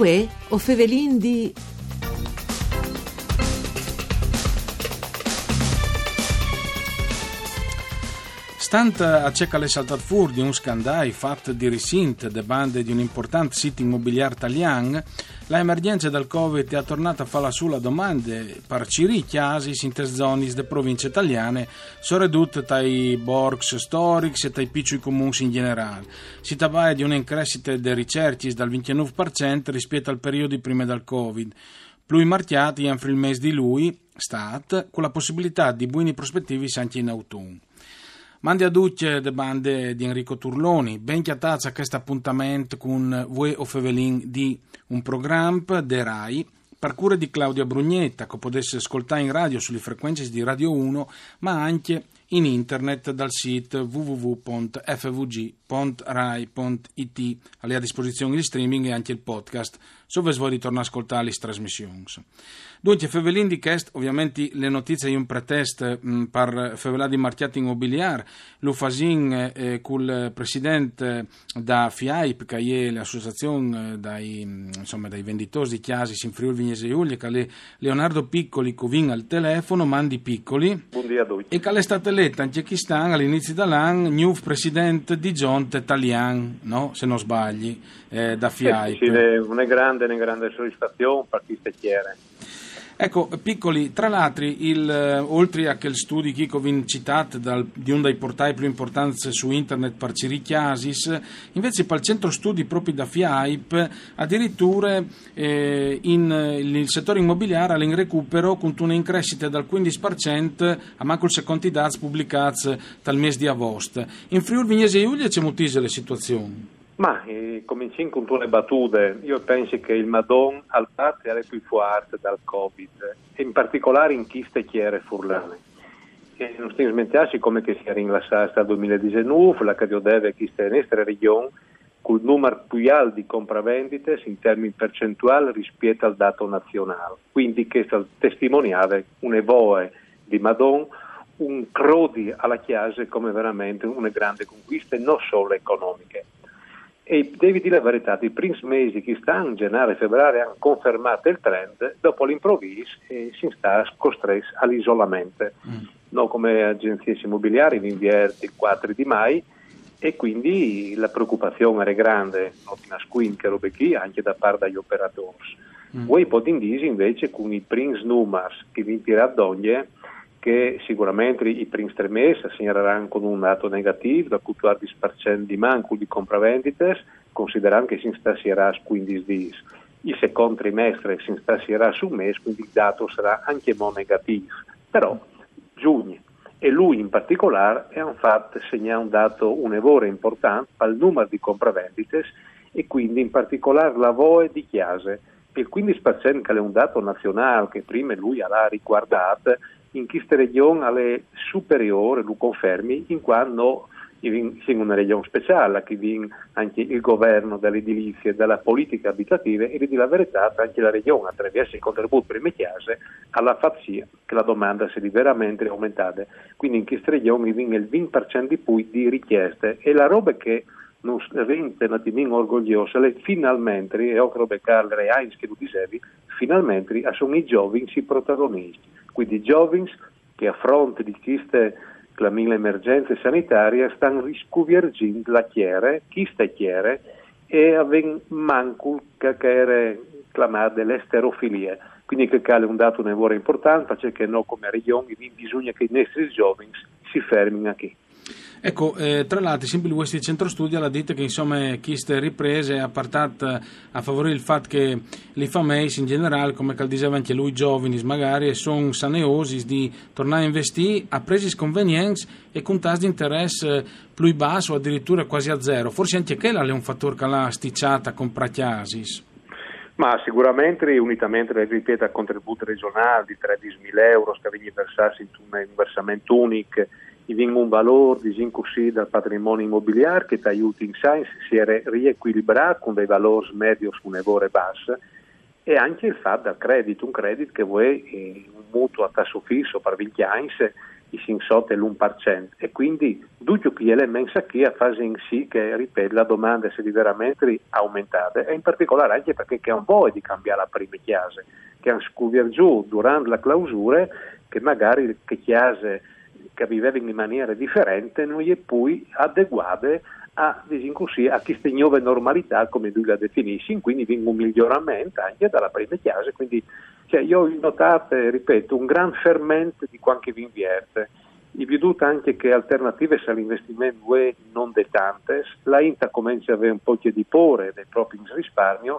Uè, o Fevelin di... Stant a cecca le saltat fur di un scandai fatto di risint de bande di un importante sito immobiliare italiano, la emergenza del Covid è tornata a fare la sua domanda per ciri chiasi in te zone de province italiane, sono ridotte dai borgs storici e dai piccoli comuni in generale. Si tratta di un'increscita delle ricerche dal 29% rispetto al periodo prima del Covid. Più marchiati entro il mese di lui, stat, con la possibilità di buoni prospettivi anche in autunno. Mandi a duce de bande di Enrico Turloni, ben chiatazza a questo appuntamento con voi o Fevelin di un programma de RAI per cura di Claudia Brugnetta che potesse ascoltare in radio sulle frequenze di Radio 1 ma anche in internet dal sito www.fvg.rai.it a disposizione di streaming e anche il podcast se vuoi ritornare a ascoltare le trasmissioni. Dunque, Fevelin di Chest, ovviamente le notizie di un pretest mh, per Fevelà di Marchiati Immobiliare, lo fasin eh, col presidente da FIAIP, che è l'associazione dai, insomma, dai venditori di chiasi in Friuli Vignese Giulia, che è Leonardo Piccoli, covin al telefono, mandi Piccoli. E che è stata eletta in Cechistan all'inizio dell'anno, new presidente di Giont italiano, no? se non sbagli, eh, da FIAIP. Eh, sì, una grande, una grande soddisfazione queste chiere. Ecco, piccoli, tra l'altro, il, eh, oltre a quel studio che ho citato dal, di uno dei portali più importanti su internet per Cirichiasis, invece per il centro studi proprio da FIAIP, addirittura eh, in, il settore immobiliare è in recupero con una in crescita dal 15% a manco il secondo dati pubblicati dal mese di agosto. In Friuli Vignese e Giulia c'è mutise le situazioni? Ma eh, cominciamo con due battute. Io penso che il Madon al parte è più forte dal Covid, in particolare in chi chiere furlane. E non stiamo smentirsi come che si è rilassata dal 2019, la che deve che sta in nostra regione, con il numero più alto di compravendite in termini percentuali rispetto al dato nazionale. Quindi che sta testimoniare un'evoe di Madon, un crodi alla Chiesa come veramente una grande conquista, non solo economiche. E devi dire la verità, i primi mesi che stanno, gennaio e febbraio, hanno confermato il trend, dopo l'improvviso eh, si sta costretti all'isolamento. Mm. Non come agenzie immobiliari in inviare il 4 di mai e quindi la preoccupazione era grande, non ti nascondi che robe qui, anche da parte degli operatori. Mm. Voi potete invece con i primi numeri che vi tirate d'ogni che sicuramente i primi tre mesi segneranno con un dato negativo, da 14% di manco di compravendite, considerando che si instasierà su 15 giorni. Il secondo trimestre si instasierà su un mese, quindi il dato sarà anche mo negativo. Però giugno e lui in particolare un fatto segnare un dato un evore importante al numero di compravendite e quindi in particolare la voe di chiase. Il 15% che è un dato nazionale che prima lui ha riguardato in questa regione alle superiore, lo confermi, in quanto in una regione speciale, che viene anche il governo dell'edilizia e della politica abitativa e di la verità anche la regione attraverso il contributo per le chiese alla sì che la domanda sia veramente aumentata. Quindi in questa regione viene il 20% di più di richieste e la roba che non rende un attimino orgogliosa, finalmente, e ho robe Carl Heinz che lo dicevi, finalmente sono i giovani i protagonisti quindi giovani che a fronte di queste mille emergenze sanitarie stanno riscuviergendo la chiere, chi sta chiere, e avendo manco che era chiamata l'esterofilia. Quindi che è un dato un lavoro importante, perché noi come regione bisogna che i nostri giovani si fermino qui. Ecco, eh, tra l'altro, sempre questi centro studi ha detto che insomma queste riprese ha portato a favorire il fatto che le famiglie in generale, come diceva anche lui, giovani magari, sono saneosi di tornare a investire a presi sconvenienti e con tassi di interesse più basso, addirittura quasi a zero. Forse anche quello è un fattore che l'ha sticciata con Prachiasis. Ma sicuramente, unitamente, ripeto, al contributo regionale di 13.000 euro vengono versati in un versamento unico viene un valore disincursi dal patrimonio immobiliare che ti aiuta in scienze si è riequilibrato con dei valori medi su un'evore bassa e anche il fatto del credito, un credito che vuoi eh, un mutuo a tasso fisso per 20 anni si sotto l'1% e quindi tutti gli elementi qui a fare in sì che ripeto, la domanda sia veramente aumentata e in particolare anche perché c'è un po' di cambiare la prima chiase che hanno scuvier giù durante la clausura che magari le chiese che vivevano in maniera differente non gli poi adeguate a, così, a questa nuova normalità, come lui la definisce, quindi viene un miglioramento anche dalla prima chiase. Quindi cioè, io ho notato, ripeto, un gran fermento di quanto vi invierte. I veduto anche che alternative all'investimento UE non de tantes, la INTA comincia ad avere un po' di pore dei propri risparmi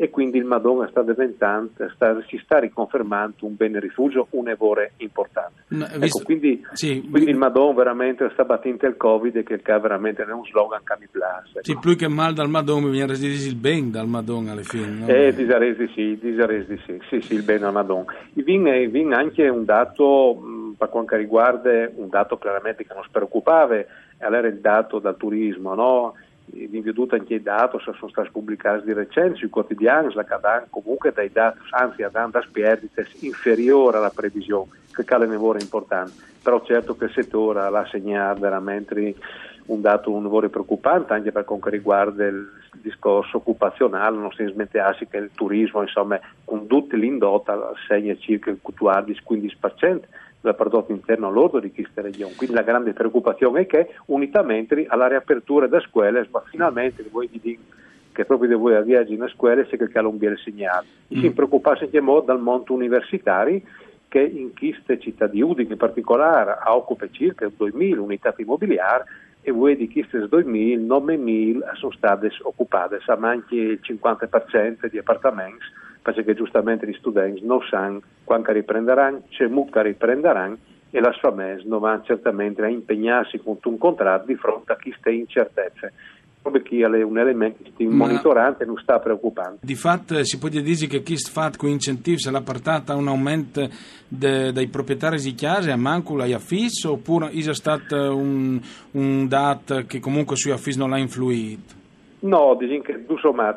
e quindi il Madonna sta diventando, sta, si sta riconfermando un bene rifugio, un evore importante. No, ecco, visto, quindi, sì, quindi il Madonna veramente sta battendo il Covid e che veramente è un slogan che mi piace. Sì, più che mal dal Madonna, mi viene a dire il bene dal Madonna alle fine. No? Eh, disaresi sì, disaresi sì, sì, sì, il bene al Madonna. Il vin, anche un dato, mh, per quanto riguarda un dato chiaramente che non si preoccupava, era il dato dal turismo, no? Vi veduto anche i dati sono stati pubblicati di recente sui quotidiani, la cadan comunque dai dati, anzi a dando perdite inferiori alla previsione, che è un lavoro importante, però certo che il settore l'ha segnato veramente un dato un lavoro preoccupante anche per quanto riguarda il discorso occupazionale, non si smettersi che il turismo insomma con tutti l'indota segna circa il 14-15% del prodotto interno lordo di questa regione. Quindi la grande preoccupazione è che unitamente alla riapertura delle scuole, ma finalmente voi vi dico che proprio di voi a viaggi in scuole si che un bel segnale. Mm. Si preoccupasse anche molto dal mondo universitario che in queste città di Udine in particolare occupa circa 2.000 unità immobiliari e voi di queste 2.000, 9.000 sono state occupate, sa anche il 50% di appartamenti perché giustamente gli studenti non sanno quando riprenderanno, c'è mucca riprenderanno e la famiglie non vanno certamente a impegnarsi con un contratto di fronte a sta incertezze proprio chi è un elemento che monitorante non sta preoccupando. Di fatto si può dire che chi fa con incentivi se l'ha portata a un aumento de, dei proprietari di case a mancula e affisso oppure è stato un, un dato che comunque sui affissi non l'ha influito? No, diciamo che insomma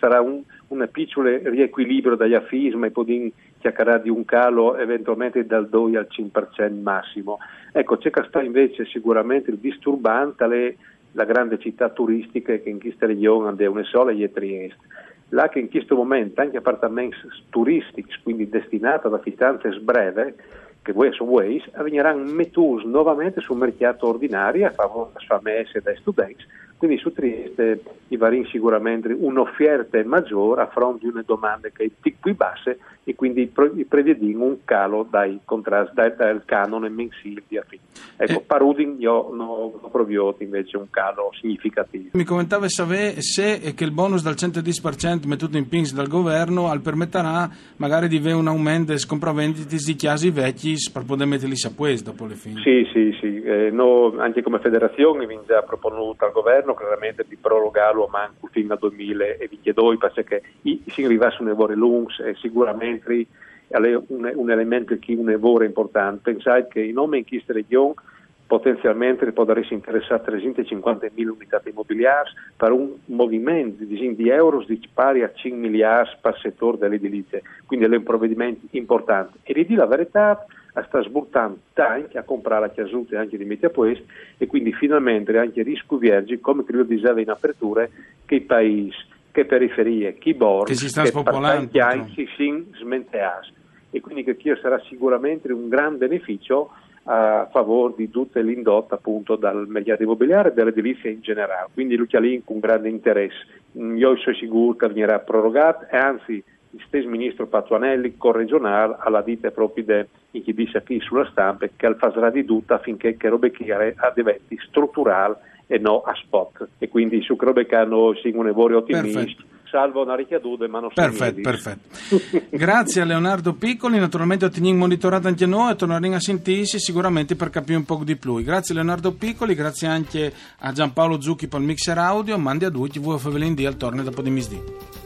sarà un, un piccolo riequilibrio dagli affissi, ma poi chiacchierà di un calo eventualmente dal 2 al 5% massimo. Ecco, c'è che sta invece sicuramente il disturbante le, la grande città turistica che in questa regione è una sola e Trieste. Là che in questo momento anche appartamenti turistici, quindi destinati ad affittanze breve, che voi sono Ways, avveniranno mettuti nuovamente sul mercato ordinario a favore delle famiglie e dei studenti quindi su Trieste i vari sicuramente un'offerta maggiore a fronte di una domanda che è più bassa e quindi prevediamo un calo dai contrasti, dal, dal canone mensile di affitto. Ecco, eh. Parudin io non ho provato invece un calo significativo. Mi commentava se, se che il bonus dal 110% mettuto in pins dal governo al permetterà magari di avere un aumento delle compravendite di chiasi vecchi per poter metterli a questo dopo le fine. Sì, sì, sì. Eh, no, anche come federazione abbiamo già proposto al governo chiaramente di prorogarlo manco fino al 2022 perché si arriva su un evore lungo e sicuramente un, un elemento che un evore importante. Pensate che in nome in questa regione potenzialmente potrebbe interessare 350.000 unità immobiliari per un movimento di euro pari a 5 miliardi per settore dell'edilizia, quindi è un provvedimento importante. E di la verità, sta sbuttando tanti a comprare la chiasuta anche di Media Poest e quindi finalmente anche riscuviergi, come disava in apertura, che i paesi, che periferie, che i borghi, che si sta spopolando, si si smenteas. E quindi che qui sarà sicuramente un gran beneficio a favore di tutte l'indotto appunto dal mercato immobiliare e dall'edilizia in generale. Quindi Lucia con grande interesse. Io sono sicuro che verrà prorogato e anzi stesso ministro Patuanelli, corregionale, alla dita proprio de, in chi dice qui sulla stampa che al farà di tutto affinché che robe chiare diventi strutturale e no a spot. E quindi su robe che hanno un evore ottimisti salvo una ricaduta, ma non Perfetto, perfetto. Grazie a Leonardo Piccoli, naturalmente otteniamo monitorato anche noi e torneremo a sentirsi sicuramente per capire un po' di più. Grazie a Leonardo Piccoli, grazie anche a Giampaolo Zucchi per il mixer audio, mandi a tutti, voi a Favelin al torneo dopo di misdì.